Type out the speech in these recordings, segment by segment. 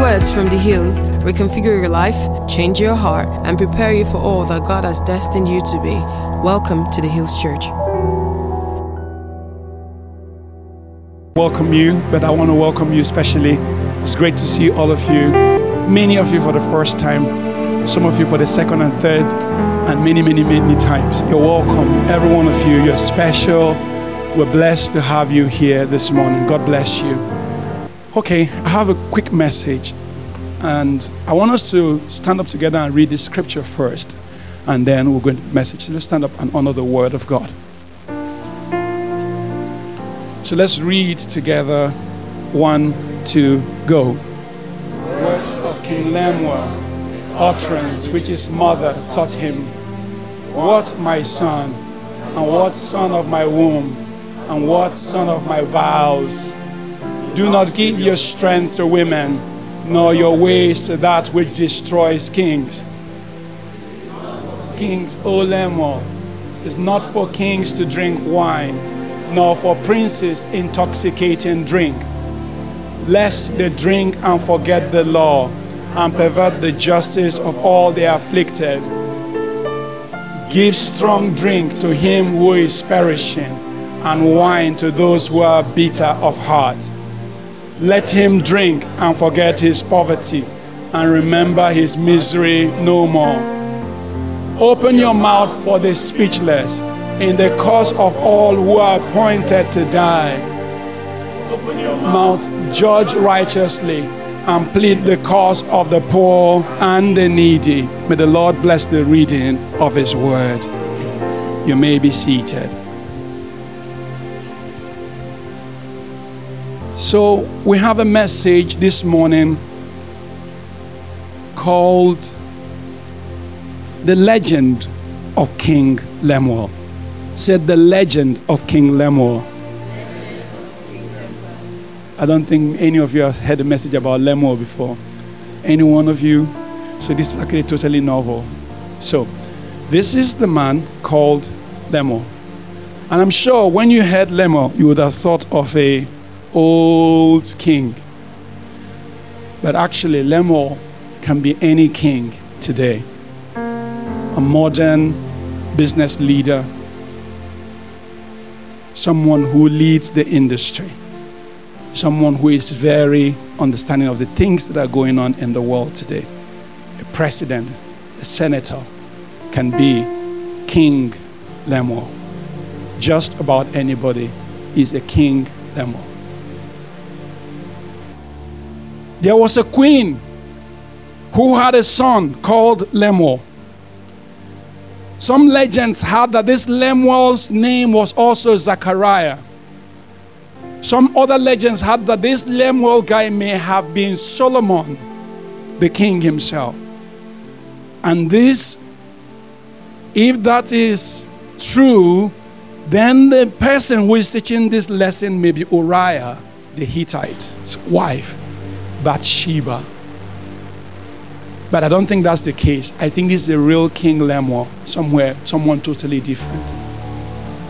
Words from the hills reconfigure your life, change your heart, and prepare you for all that God has destined you to be. Welcome to the Hills Church. Welcome you, but I want to welcome you especially. It's great to see all of you. Many of you for the first time, some of you for the second and third, and many, many, many times. You're welcome. Every one of you, you're special. We're blessed to have you here this morning. God bless you. Okay, I have a quick message, and I want us to stand up together and read the scripture first, and then we'll go into the message. Let's stand up and honor the word of God. So let's read together. One, two, go. Words of King Lemuel, utterance which his mother taught him. What, my son, and what son of my womb, and what son of my vows? Do not give your strength to women, nor your ways to that which destroys kings. Kings, O Lemuel, is not for kings to drink wine, nor for princes intoxicating drink, lest they drink and forget the law and pervert the justice of all the afflicted. Give strong drink to him who is perishing, and wine to those who are bitter of heart. Let him drink and forget his poverty and remember his misery no more. Open your mouth for the speechless in the cause of all who are appointed to die. Open your mouth, judge righteously, and plead the cause of the poor and the needy. May the Lord bless the reading of his word. You may be seated. So, we have a message this morning called The Legend of King Lemuel. Said the legend of King Lemuel. I don't think any of you have heard a message about Lemuel before. Any one of you? So, this is actually totally novel. So, this is the man called Lemuel. And I'm sure when you heard Lemuel, you would have thought of a old king. But actually, Lemuel can be any king today. A modern business leader, someone who leads the industry, someone who is very understanding of the things that are going on in the world today. A president, a senator can be King Lemuel. Just about anybody is a King Lemuel. There was a queen who had a son called Lemuel. Some legends had that this Lemuel's name was also Zachariah. Some other legends had that this Lemuel guy may have been Solomon, the king himself. And this, if that is true, then the person who is teaching this lesson may be Uriah, the Hittite's wife. Bathsheba. But I don't think that's the case. I think this is a real King Lemuel, somewhere, someone totally different.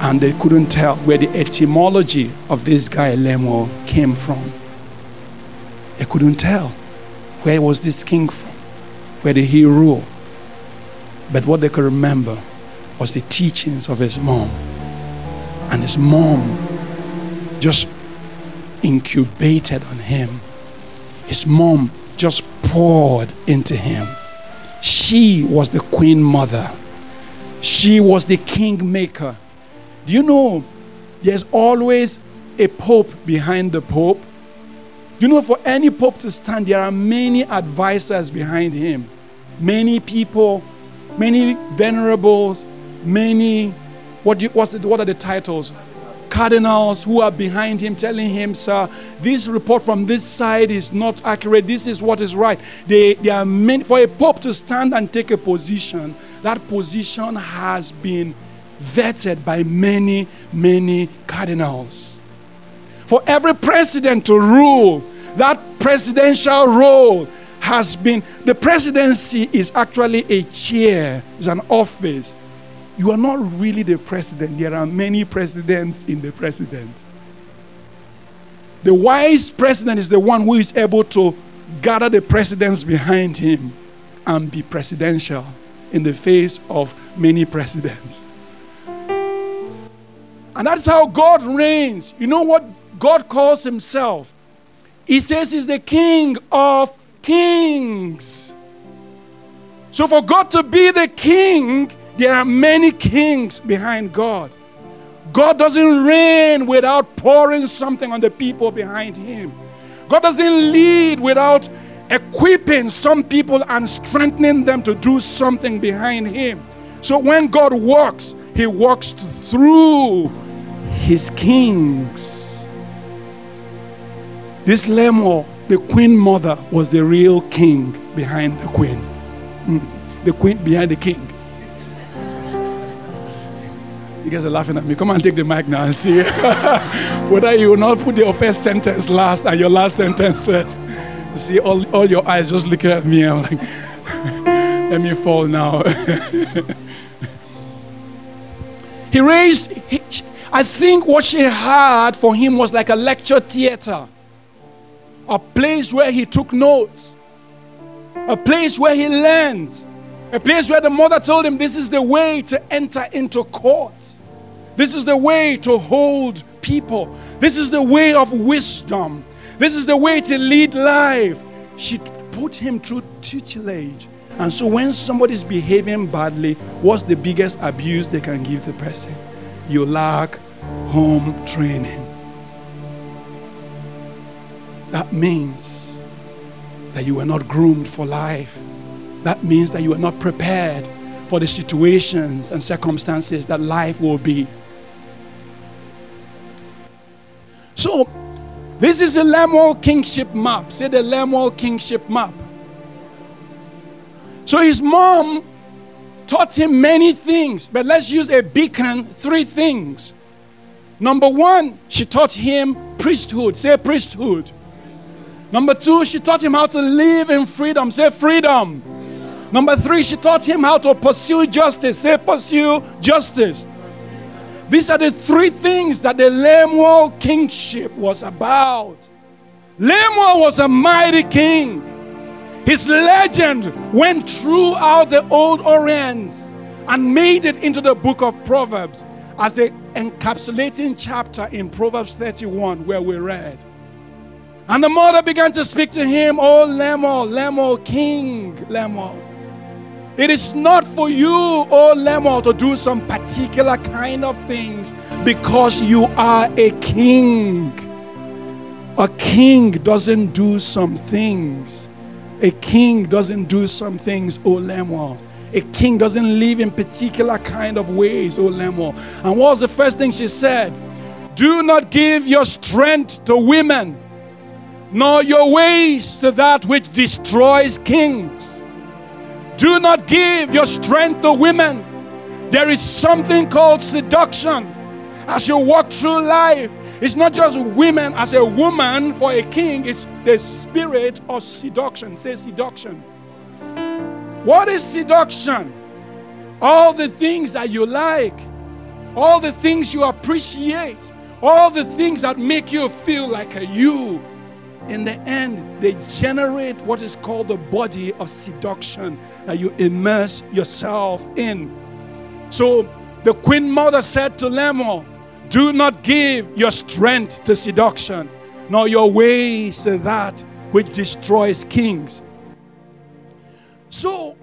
And they couldn't tell where the etymology of this guy Lemuel came from. They couldn't tell. Where was this king from? Where did he rule? But what they could remember was the teachings of his mom. And his mom just incubated on him his mom just poured into him. She was the queen mother, she was the king maker. Do you know there's always a pope behind the pope? You know for any pope to stand, there are many advisors behind him, many people, many venerables, many, what, you, what's the, what are the titles? Cardinals who are behind him telling him, Sir, this report from this side is not accurate. This is what is right. They, they are meant for a pope to stand and take a position. That position has been vetted by many, many cardinals. For every president to rule, that presidential role has been the presidency is actually a chair, it's an office you are not really the president. There are many presidents in the president. The wise president is the one who is able to gather the presidents behind him and be presidential in the face of many presidents. And that's how God reigns. You know what God calls himself? He says he's the king of kings. So, for God to be the king, there are many kings behind God. God doesn't reign without pouring something on the people behind him. God doesn't lead without equipping some people and strengthening them to do something behind him. So when God works, he works through his kings. This Lemuel, the queen mother, was the real king behind the queen. Mm. The queen behind the king. You guys are laughing at me. Come on, take the mic now and see whether you will not put your first sentence last and your last sentence first. See all, all your eyes just looking at me. I'm like, let me fall now. he raised, he, I think what she had for him was like a lecture theater, a place where he took notes, a place where he learned, a place where the mother told him this is the way to enter into court. This is the way to hold people. This is the way of wisdom. This is the way to lead life. She put him through tutelage. And so when somebody's behaving badly, what's the biggest abuse they can give the person? You lack home training. That means that you were not groomed for life. That means that you are not prepared for the situations and circumstances that life will be. So, this is a Lemuel kingship map. Say the Lemuel kingship map. So, his mom taught him many things, but let's use a beacon three things. Number one, she taught him priesthood. Say priesthood. Number two, she taught him how to live in freedom. Say freedom. Number three, she taught him how to pursue justice. Say, pursue justice. These are the three things that the Lemuel kingship was about. Lemuel was a mighty king. His legend went throughout the Old Orient and made it into the book of Proverbs as the encapsulating chapter in Proverbs 31, where we read. And the mother began to speak to him, Oh, Lemuel, Lemuel, King Lemuel. It is not for you, oh Lemuel, to do some particular kind of things because you are a king. A king doesn't do some things. A king doesn't do some things, oh Lemuel. A king doesn't live in particular kind of ways, oh Lemuel. And what was the first thing she said? Do not give your strength to women, nor your ways to that which destroys kings. Do not give your strength to women. There is something called seduction. As you walk through life, it's not just women as a woman for a king, it's the spirit of seduction. Say seduction. What is seduction? All the things that you like, all the things you appreciate, all the things that make you feel like a you in the end, they generate what is called the body of seduction that you immerse yourself in. So the queen mother said to Lemuel, Do not give your strength to seduction, nor your ways to that which destroys kings. So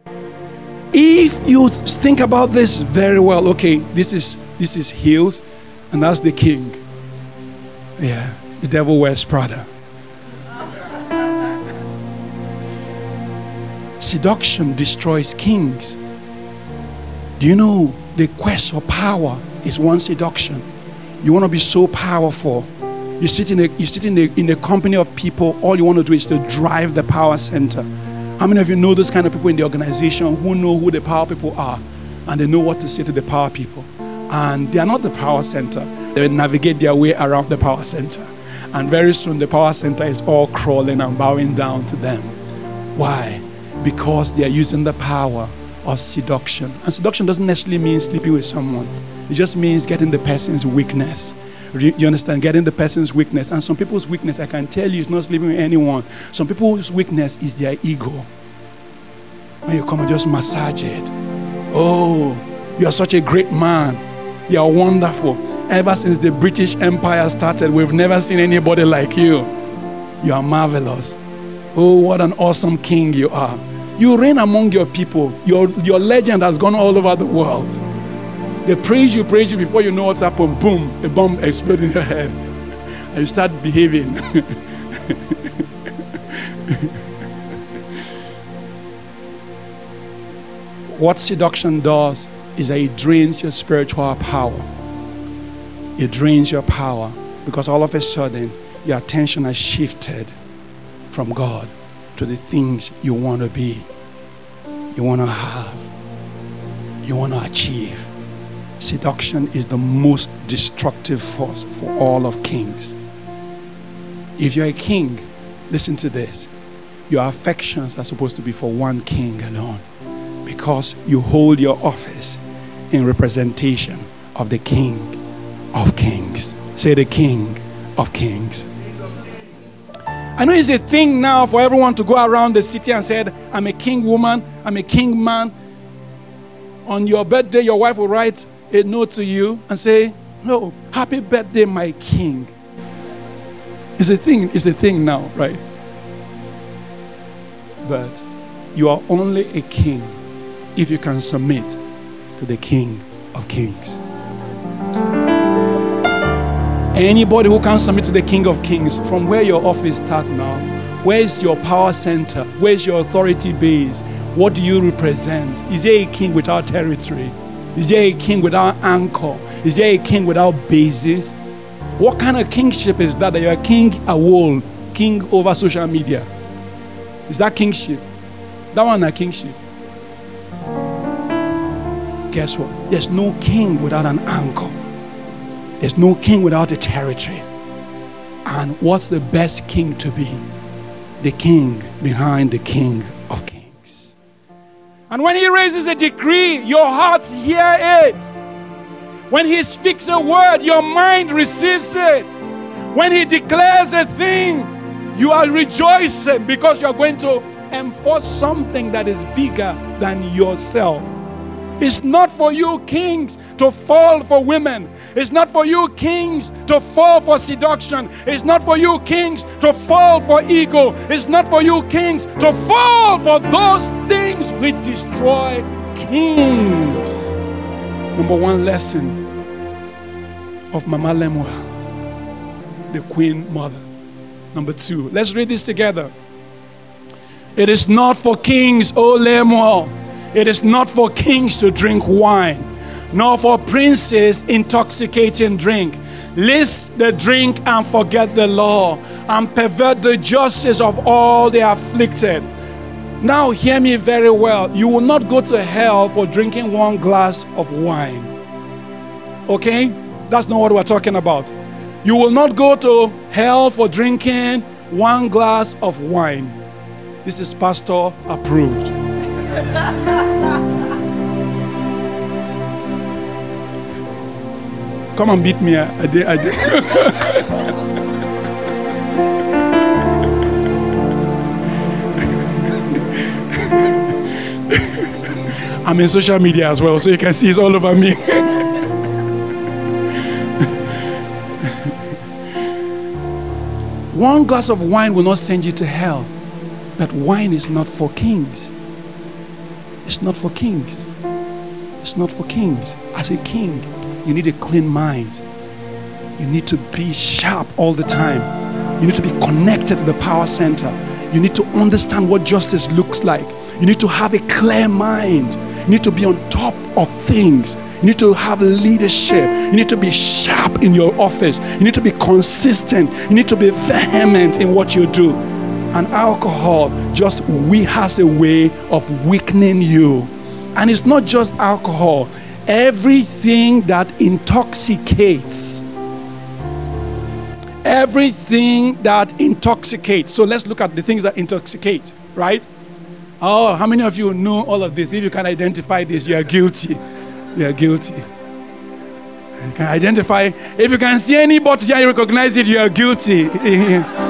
if you think about this very well, okay, this is this is heels, and that's the king. Yeah, the devil wears Prada. Seduction destroys kings. Do you know the quest for power is one seduction? You want to be so powerful. You sit in a you sit in a, in a company of people, all you want to do is to drive the power center. How many of you know those kind of people in the organization who know who the power people are and they know what to say to the power people? And they are not the power center. They navigate their way around the power center. And very soon the power center is all crawling and bowing down to them. Why? Because they are using the power of seduction. And seduction doesn't necessarily mean sleeping with someone, it just means getting the person's weakness. you understand? Getting the person's weakness. And some people's weakness, I can tell you, is not sleeping with anyone. Some people's weakness is their ego. When you come and just massage it. Oh, you're such a great man. You're wonderful. Ever since the British Empire started, we've never seen anybody like you. You are marvelous. Oh, what an awesome king you are. You reign among your people. Your, your legend has gone all over the world. They praise you, praise you before you know what's happened. Boom, a bomb explodes in your head. And you start behaving. what seduction does is that it drains your spiritual power. It drains your power because all of a sudden your attention has shifted from God to the things you want to be, you want to have, you want to achieve. Seduction is the most destructive force for all of kings. If you're a king, listen to this. Your affections are supposed to be for one king alone because you hold your office in representation of the king of kings. Say the king of kings. I know it's a thing now for everyone to go around the city and said, I'm a king woman, I'm a king man. On your birthday, your wife will write a note to you and say, No, happy birthday, my king. It's a thing, it's a thing now, right? But you are only a king if you can submit to the king of kings. Anybody who can submit to the king of kings, from where your office start now, where is your power center? Where is your authority base? What do you represent? Is there a king without territory? Is there a king without anchor? Is there a king without basis? What kind of kingship is that? That you're a king a wall, king over social media. Is that kingship? That one a kingship. Guess what? There's no king without an anchor. There's no king without a territory. And what's the best king to be? The king behind the king of kings. And when he raises a decree, your hearts hear it. When he speaks a word, your mind receives it. When he declares a thing, you are rejoicing because you're going to enforce something that is bigger than yourself. It's not for you, kings, to fall for women. It's not for you, kings, to fall for seduction. It's not for you, kings, to fall for ego. It's not for you, kings, to fall for those things which destroy kings. Number one lesson of Mama Lemuel, the queen mother. Number two, let's read this together. It is not for kings, O Lemuel. It is not for kings to drink wine, nor for princes intoxicating drink. List the drink and forget the law, and pervert the justice of all the afflicted. Now, hear me very well. You will not go to hell for drinking one glass of wine. Okay? That's not what we're talking about. You will not go to hell for drinking one glass of wine. This is pastor approved. Come and beat me. Uh, I did. I did. I'm in social media as well, so you can see it's all over me. One glass of wine will not send you to hell. But wine is not for kings. It's not for kings. It's not for kings. As a king, you need a clean mind. You need to be sharp all the time. You need to be connected to the power center. You need to understand what justice looks like. You need to have a clear mind. You need to be on top of things. You need to have leadership. You need to be sharp in your office. You need to be consistent. You need to be vehement in what you do. And alcohol just has a way of weakening you. And it's not just alcohol. Everything that intoxicates. Everything that intoxicates. So let's look at the things that intoxicate, right? Oh, how many of you know all of this? If you can identify this, you are guilty. You are guilty. You can identify. If you can see any bottle here, you recognize it, you are guilty.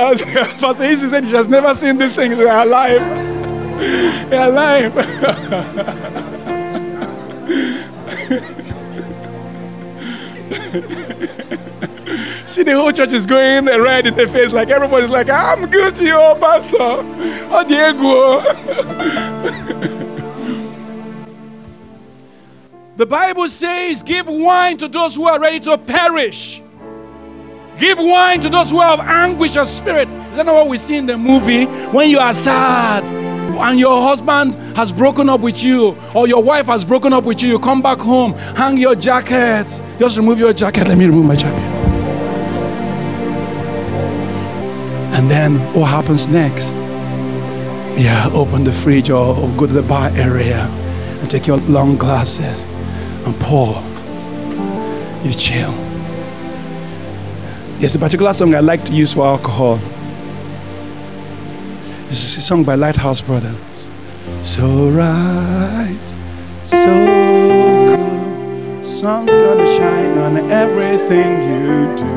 Pastor Isi said, she has never seen these things in her life. In her life. See, the whole church is going red in the face, like everybody's like, I'm guilty, oh, Pastor. Oh, Diego. the Bible says, Give wine to those who are ready to perish. Give wine to those who have anguish of spirit. Is that not what we see in the movie? When you are sad and your husband has broken up with you or your wife has broken up with you, you come back home, hang your jacket. Just remove your jacket. Let me remove my jacket. And then what happens next? Yeah, open the fridge or, go to the bar area and take your long glasses and pour. You chill. There's a particular song I like to use for alcohol. It's a song by Lighthouse Brothers. So right, so good. Sun's gonna shine on everything you do.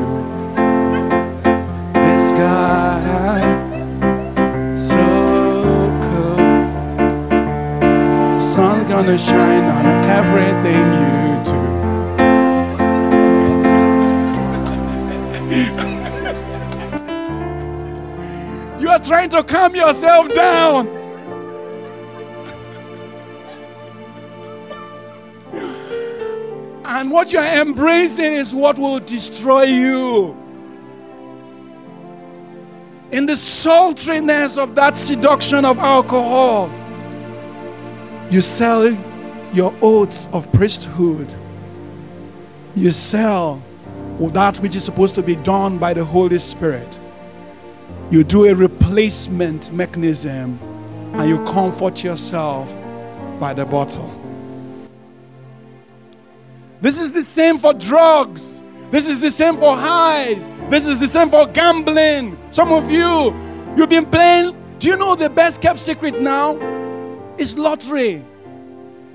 This guy, cool. Gonna shine on everything you are trying to calm yourself down. And what you're embracing is what will destroy you. In the sultriness of that seduction of alcohol, you sell your oaths of priesthood. You sell that which is supposed to be done by the Holy Spirit you do a replacement mechanism and you mm. comfort yourself by the bottle. This is the same for drugs. This is the same for highs. This is the same for gambling. Some of you, you've been playing. Do you know the best kept secret now? It's lottery.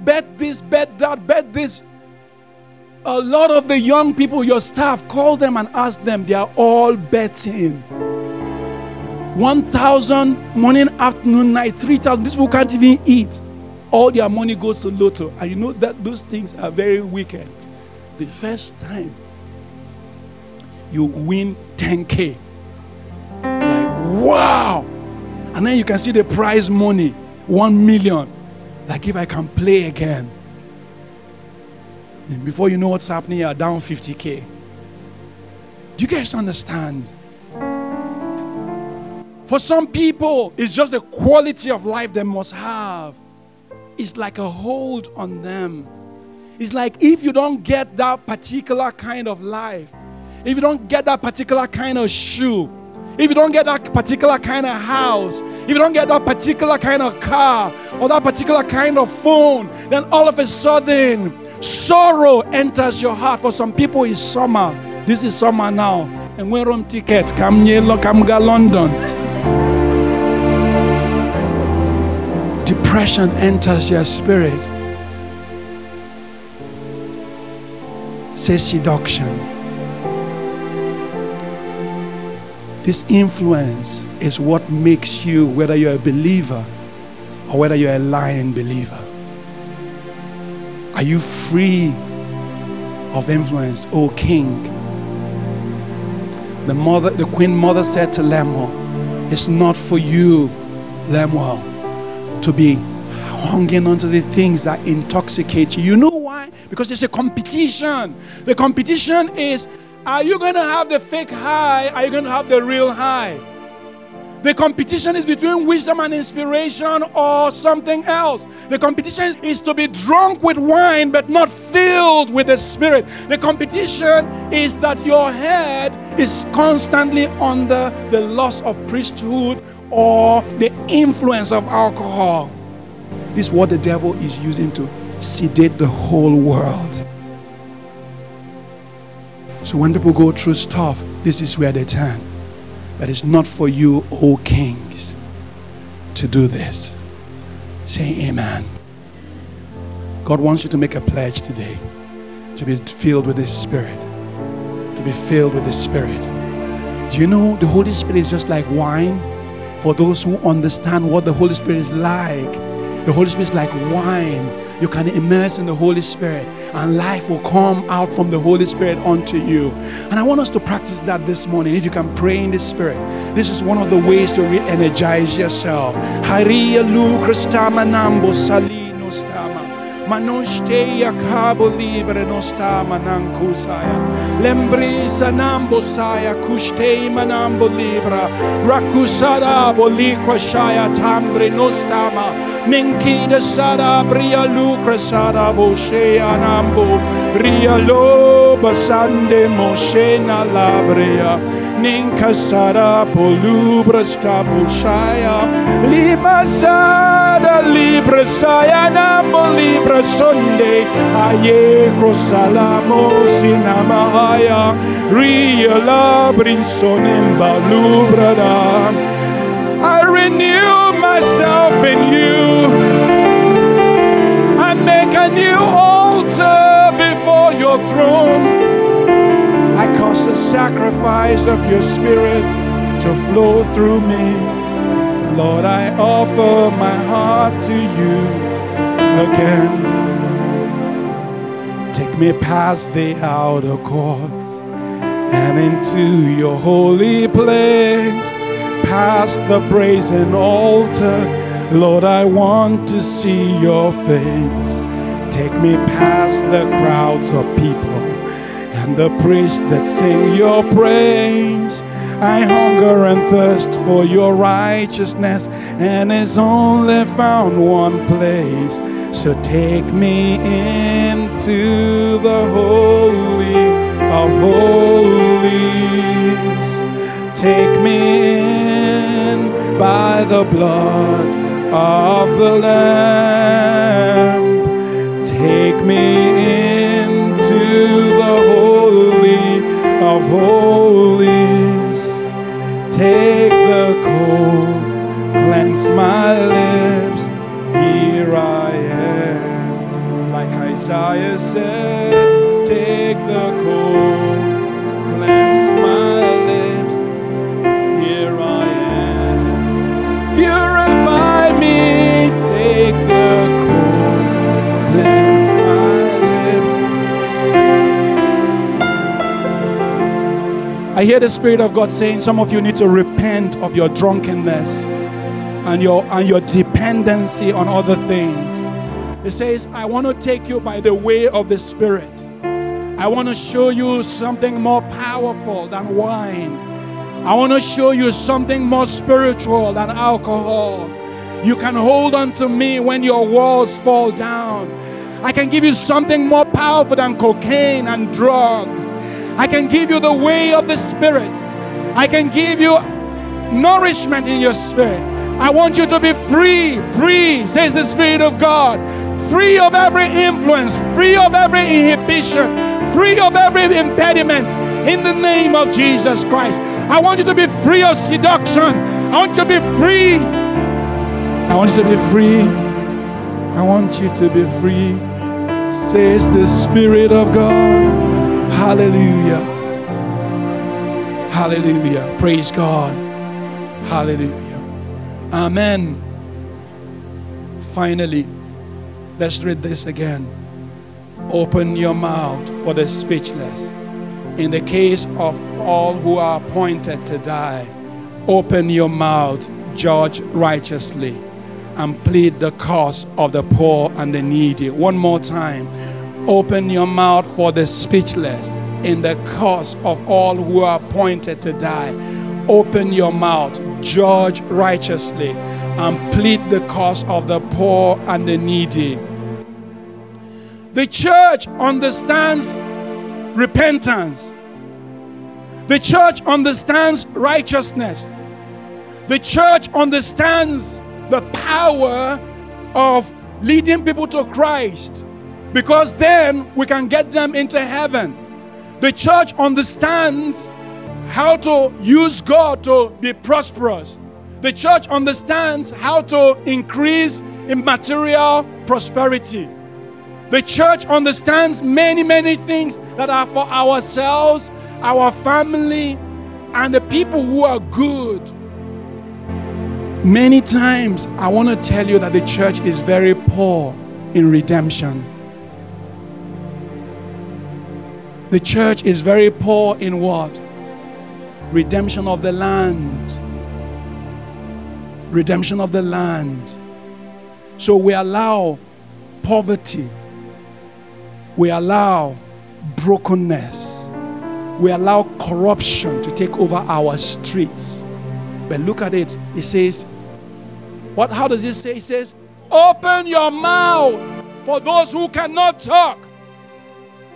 Bet this, bet that, bet this. A lot of the young people, your staff, call them and ask them. They are all betting. 1,000 morning, afternoon, night, 3,000. These people can't even eat. All their money goes to Lotto. And you know that those things are very wicked. The first time you win 10K, like, wow. And then you can see the prize money, 1 million. Like, if I can play again. And before you know what's happening, you're down 50K. Do you guys understand? For some people, it's just the quality of life they must have. It's like a hold on them. It's like if you don't get that particular kind of life, if you don't get that particular kind of shoe, if you don't get that particular kind of house, if you don't get that particular kind of car or that particular kind of phone, then all of a sudden sorrow enters your heart. For some people, it's summer. This is summer now. And we're on ticket. Come here, come go London. Depression enters your spirit. Say seduction. This influence is what makes you, whether you're a believer or whether you're a lying believer. Are you free of influence, O king? The mother, the queen mother said to Lemuel, It's not for you, Lemuel to be hanging onto the things that intoxicate you. You know why? Because it's a competition. The competition is are you going to have the fake high? Are you going to have the real high? The competition is between wisdom and inspiration or something else. The competition is to be drunk with wine but not filled with the Spirit. The competition is that your head is constantly under the loss of priesthood or the influence of alcohol. This is what the devil is using to sedate the whole world. So when people go through stuff, this is where they turn. But it's not for you, O kings, to do this. Say amen. God wants you to make a pledge today to be filled with His Spirit. To be filled with the Spirit. Do you know the Holy Spirit is just like wine? For those who understand what the Holy Spirit is like, the Holy Spirit is like wine. You can immerse in the Holy Spirit, and life will come out from the Holy Spirit unto you. And I want us to practice that this morning. If you can pray in the Spirit, this is one of the ways to re energize yourself. Manosteia cabo libre nosta manankusaya. Lembrisa nambo saya kushte manambo libra. Rakusara bolikwa shaya tambre nostama. Minkida sara bria lucra sara boshea nambo. Ria loba sande moshena labrea. Ninka sara polubra stabushaya. Lima sada libra saya nambo libra Sunday, aye sinamaya. I renew myself in you. I make a new altar before your throne. I cause the sacrifice of your spirit to flow through me. Lord, I offer my heart to you again. Take me past the outer courts and into your holy place, past the brazen altar. Lord, I want to see your face. Take me past the crowds of people and the priests that sing your praise. I hunger and thirst for your righteousness, and it's only found one place so take me into the Holy of Holies. Take me in by the blood of the Lamb. Take me into the Holy of Holies. Take the coal, cleanse my lips. Here I am. Like Isaiah said, take the coal, I hear the Spirit of God saying some of you need to repent of your drunkenness and your and your dependency on other things. It says, I want to take you by the way of the Spirit. I want to show you something more powerful than wine. I want to show you something more spiritual than alcohol. You can hold on to me when your walls fall down. I can give you something more powerful than cocaine and drugs. I can give you the way of the Spirit. I can give you nourishment in your spirit. I want you to be free, free, says the Spirit of God. Free of every influence, free of every inhibition, free of every impediment in the name of Jesus Christ. I want you to be free of seduction. I want you to be free. I want you to be free. I want you to be free, says the Spirit of God. Hallelujah. Hallelujah. Praise God. Hallelujah. Amen. Finally, let's read this again. Open your mouth for the speechless. In the case of all who are appointed to die, open your mouth, judge righteously, and plead the cause of the poor and the needy. One more time. Open your mouth for the speechless in the cause of all who are appointed to die. Open your mouth, judge righteously, and plead the cause of the poor and the needy. The church understands repentance. The church understands righteousness. The church understands the power of leading people to Christ because then we can get them into heaven. The church understands how to use God to be prosperous. The church understands how to increase in material prosperity. The church understands many, many things that are for ourselves, our family, and the people who are good. Many times, I want to tell you that the church is very poor in redemption. The church is very poor in what? Redemption of the land. Redemption of the land. So we allow poverty, we allow brokenness, we allow corruption to take over our streets. But look at it. It says, what how does it say? It says, open your mouth for those who cannot talk.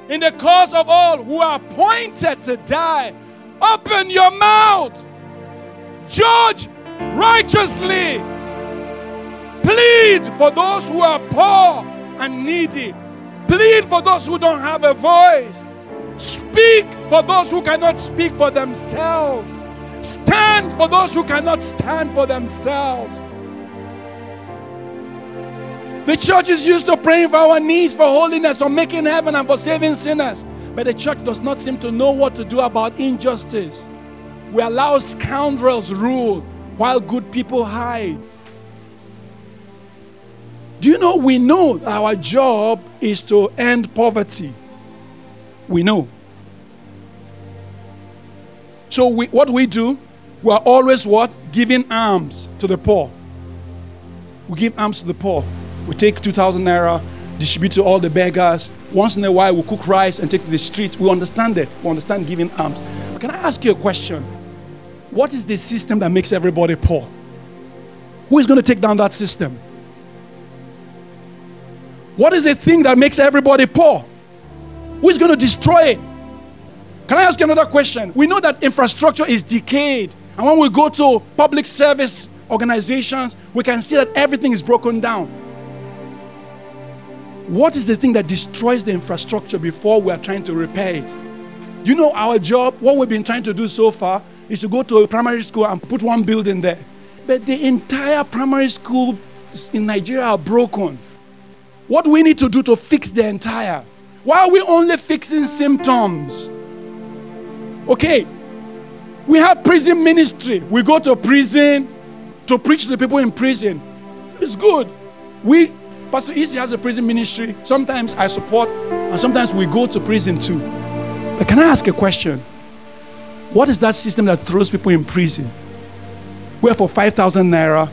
In the cause of all who are appointed to die, open your mouth. Judge righteously. Plead for those who are poor and needy. Plead for those who don't have a voice. Speak for those who cannot speak for themselves. Stand for those who cannot stand for themselves. The church is used to praying for our needs, for holiness, for making heaven, and for saving sinners. But the church does not seem to know what to do about injustice. We allow scoundrels rule while good people hide. Do you know we know our job is to end poverty? We know. So we, what we do, we are always what? Giving alms to the poor. We give alms to the poor. We take 2,000 naira, distribute to all the beggars. Once in a while, we cook rice and take to the streets. We understand it. We understand giving alms. Can I ask you a question? What is the system that makes everybody poor? Who is going to take down that system? What is the thing that makes everybody poor? Who is going to destroy it? Can I ask you another question? We know that infrastructure is decayed. And when we go to public service organizations, we can see that everything is broken down. What is the thing that destroys the infrastructure before we are trying to repair it? You know, our job, what we've been trying to do so far, is to go to a primary school and put one building there. But the entire primary school in Nigeria are broken. What we need to do to fix the entire? Why are we only fixing symptoms? Okay, we have prison ministry. We go to prison to preach to the people in prison. It's good. We Pastor Easy has a prison ministry. Sometimes I support, and sometimes we go to prison too. But can I ask a question? What is that system that throws people in prison? Where for 5,000 naira,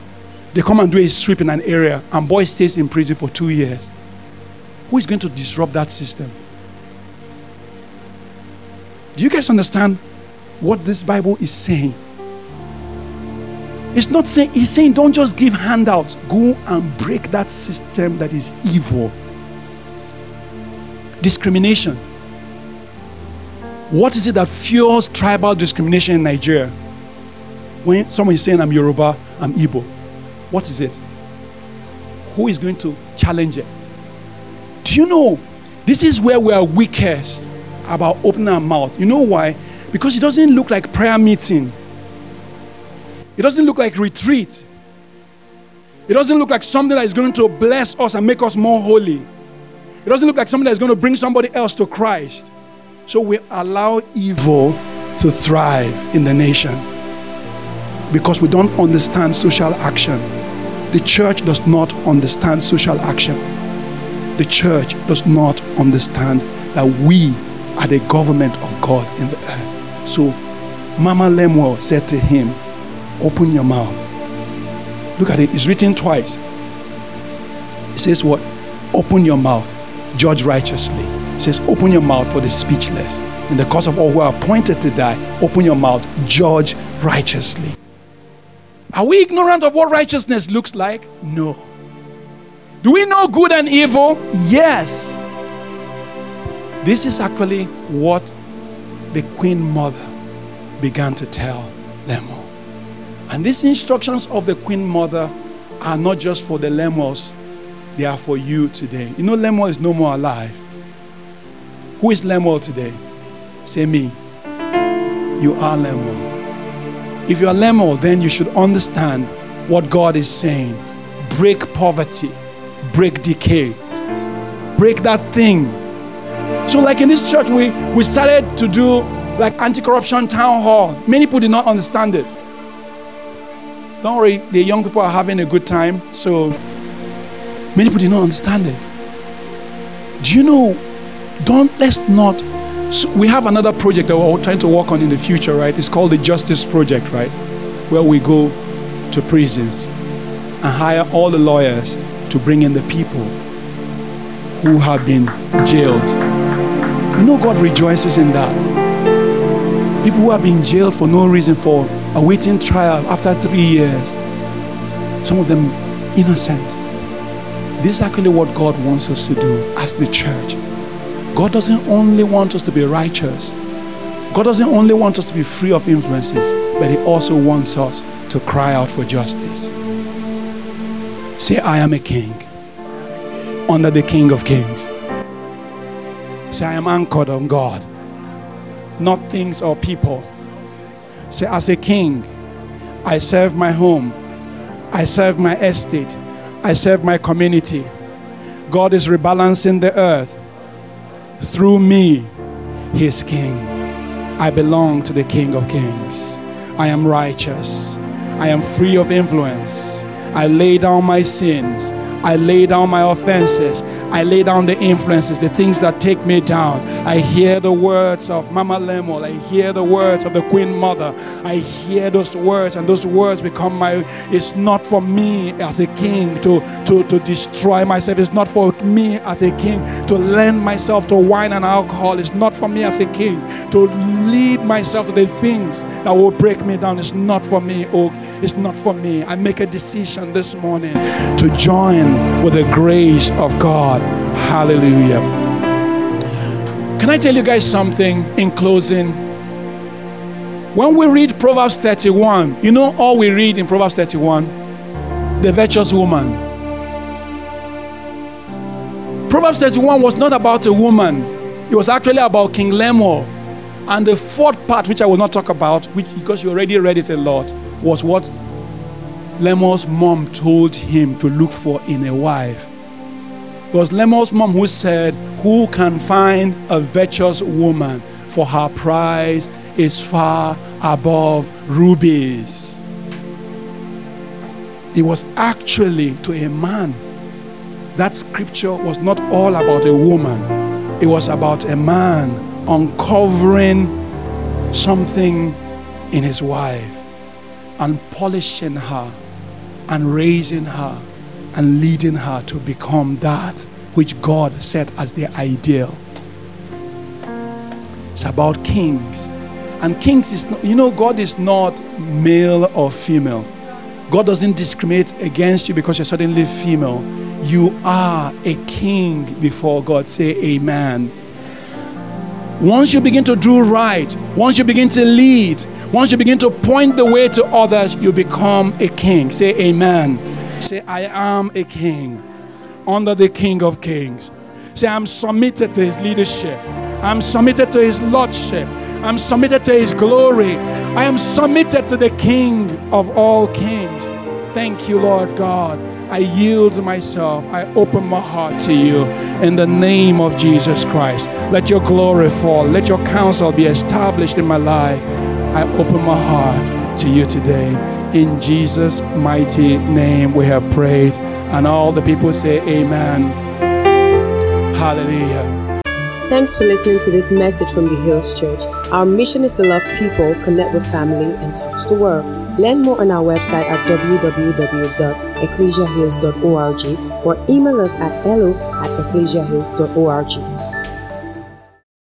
they come and do a sweep in an area, and boy stays in prison for two years. Who is going to disrupt that system? Do you guys understand what this Bible is saying? It's not saying, he's saying, don't just give handouts. Go and break that system that is evil. Discrimination. What is it that fuels tribal discrimination in Nigeria? When someone is saying, I'm Yoruba, I'm Igbo, what is it? Who is going to challenge it? Do you know? This is where we are weakest about opening our mouth. You know why? Because it doesn't look like prayer meeting. It doesn't look like retreat. It doesn't look like something that is going to bless us and make us more holy. It doesn't look like something that is going to bring somebody else to Christ. So we allow evil to thrive in the nation because we don't understand social action. The church does not understand social action. The church does not understand that we are the government of God in the earth. So Mama Lemuel said to him, Open your mouth. Look at it, it's written twice. It says, What? Open your mouth, judge righteously. It says, Open your mouth for the speechless. In the cause of all who are appointed to die, open your mouth, judge righteously. Are we ignorant of what righteousness looks like? No. Do we know good and evil? Yes. This is actually what the Queen Mother began to tell Lemuel. And these instructions of the Queen Mother are not just for the Lemuels, they are for you today. You know, Lemuel is no more alive. Who is Lemuel today? Say me. You are Lemuel. If you're Lemuel, then you should understand what God is saying. Break poverty, break decay, break that thing. So, like in this church, we, we started to do like anti-corruption town hall. Many people did not understand it. Don't worry, the young people are having a good time. So many people did not understand it. Do you know? Don't let's not. So we have another project that we're trying to work on in the future, right? It's called the Justice Project, right? Where we go to prisons and hire all the lawyers to bring in the people who have been jailed. You know, God rejoices in that. People who have been jailed for no reason for awaiting trial after three years. Some of them innocent. This is actually what God wants us to do as the church. God doesn't only want us to be righteous. God doesn't only want us to be free of influences, but He also wants us to cry out for justice. Say, I am a king under the King of Kings. Say, I am anchored on God not things or people. Say, as a king, I serve my home, I serve my estate, I serve my community. God is rebalancing the earth through me, His King. I belong to the King of Kings. I am righteous. I am free of influence. I lay down my sins. I lay down my offenses. I lay down the influences, the things that take me down. I hear the words of Mama Lemuel. I hear the words of the Queen Mother. I hear those words, and those words become my. It's not for me as a king to, to, to destroy myself. It's not for me as a king to lend myself to wine and alcohol. It's not for me as a king to lead myself to the things that will break me down. It's not for me, oh, it's not for me. I make a decision this morning to join with the grace of God Hallelujah. Can I tell you guys something in closing? When we read Proverbs 31, you know all we read in Proverbs 31? The virtuous woman. Proverbs 31 was not about a woman, it was actually about King Lemuel. And the fourth part, which I will not talk about, which because you already read it a lot, was what Lemuel's mom told him to look for in a wife. It was Lemuel's mom who said, Who can find a virtuous woman? For her price is far above rubies. It was actually to a man. That scripture was not all about a woman, it was about a man uncovering something in his wife and polishing her and raising her and leading her to become that which God set as the ideal. It's about kings. And kings is, not, you know, God is not male or female. God doesn't discriminate against you because you're suddenly female. You are a king before God. Say amen. Once you begin to do right, once you begin to lead, once you begin to point the way to others, you become a king. Say amen. Say, I am a king under the King of Kings. Say, I'm submitted to his leadership. I'm submitted to his lordship. I'm submitted to his glory. I am submitted to the King of all kings. Thank you, Lord God. I yield myself. I open my heart to you in the name of Jesus Christ. Let your glory fall. Let your counsel be established in my life. I open my heart to you today. In Jesus' mighty name, we have prayed. And all the people say, Amen. Hallelujah. Thanks for listening to this message from the Hills Church. Our mission is to love people, connect with family, and touch the world. Learn more on our website at www.ecclesiahills.org or email us at hello at ecclesiahills.org.